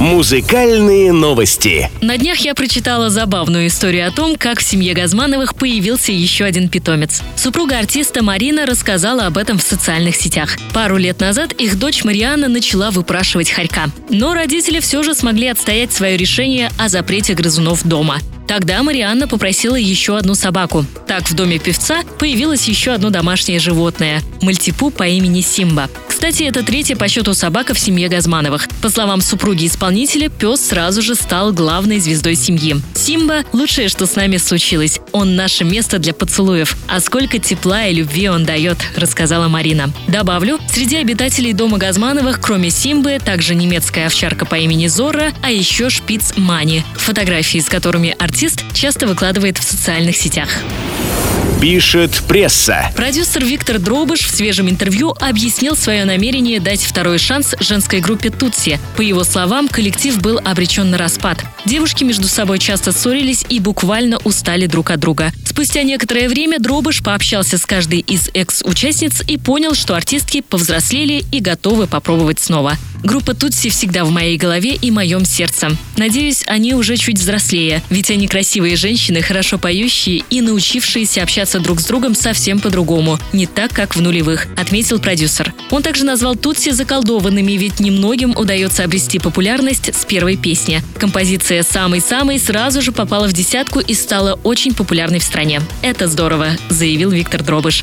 Музыкальные новости. На днях я прочитала забавную историю о том, как в семье Газмановых появился еще один питомец. Супруга артиста Марина рассказала об этом в социальных сетях. Пару лет назад их дочь Марианна начала выпрашивать хорька. Но родители все же смогли отстоять свое решение о запрете грызунов дома. Тогда Марианна попросила еще одну собаку. Так в доме певца появилось еще одно домашнее животное – мальтипу по имени Симба. Кстати, это третья по счету собака в семье Газмановых. По словам супруги исполнителя, пес сразу же стал главной звездой семьи. Симба – лучшее, что с нами случилось. Он наше место для поцелуев. А сколько тепла и любви он дает, рассказала Марина. Добавлю, среди обитателей дома Газмановых, кроме Симбы, также немецкая овчарка по имени Зора, а еще шпиц Мани, фотографии с которыми артист часто выкладывает в социальных сетях. Пишет пресса. Продюсер Виктор Дробыш в свежем интервью объяснил свое намерение дать второй шанс женской группе «Тутси». По его словам, коллектив был обречен на распад. Девушки между собой часто ссорились и буквально устали друг от друга. Спустя некоторое время Дробыш пообщался с каждой из экс-участниц и понял, что артистки повзрослели и готовы попробовать снова. Группа Тутси всегда в моей голове и моем сердце. Надеюсь, они уже чуть взрослее, ведь они красивые женщины, хорошо поющие и научившиеся общаться друг с другом совсем по-другому, не так, как в нулевых, отметил продюсер. Он также назвал Тутси заколдованными, ведь немногим удается обрести популярность с первой песни. Композиция «Самый-самый» сразу же попала в десятку и стала очень популярной в стране. Это здорово, заявил Виктор Дробыш.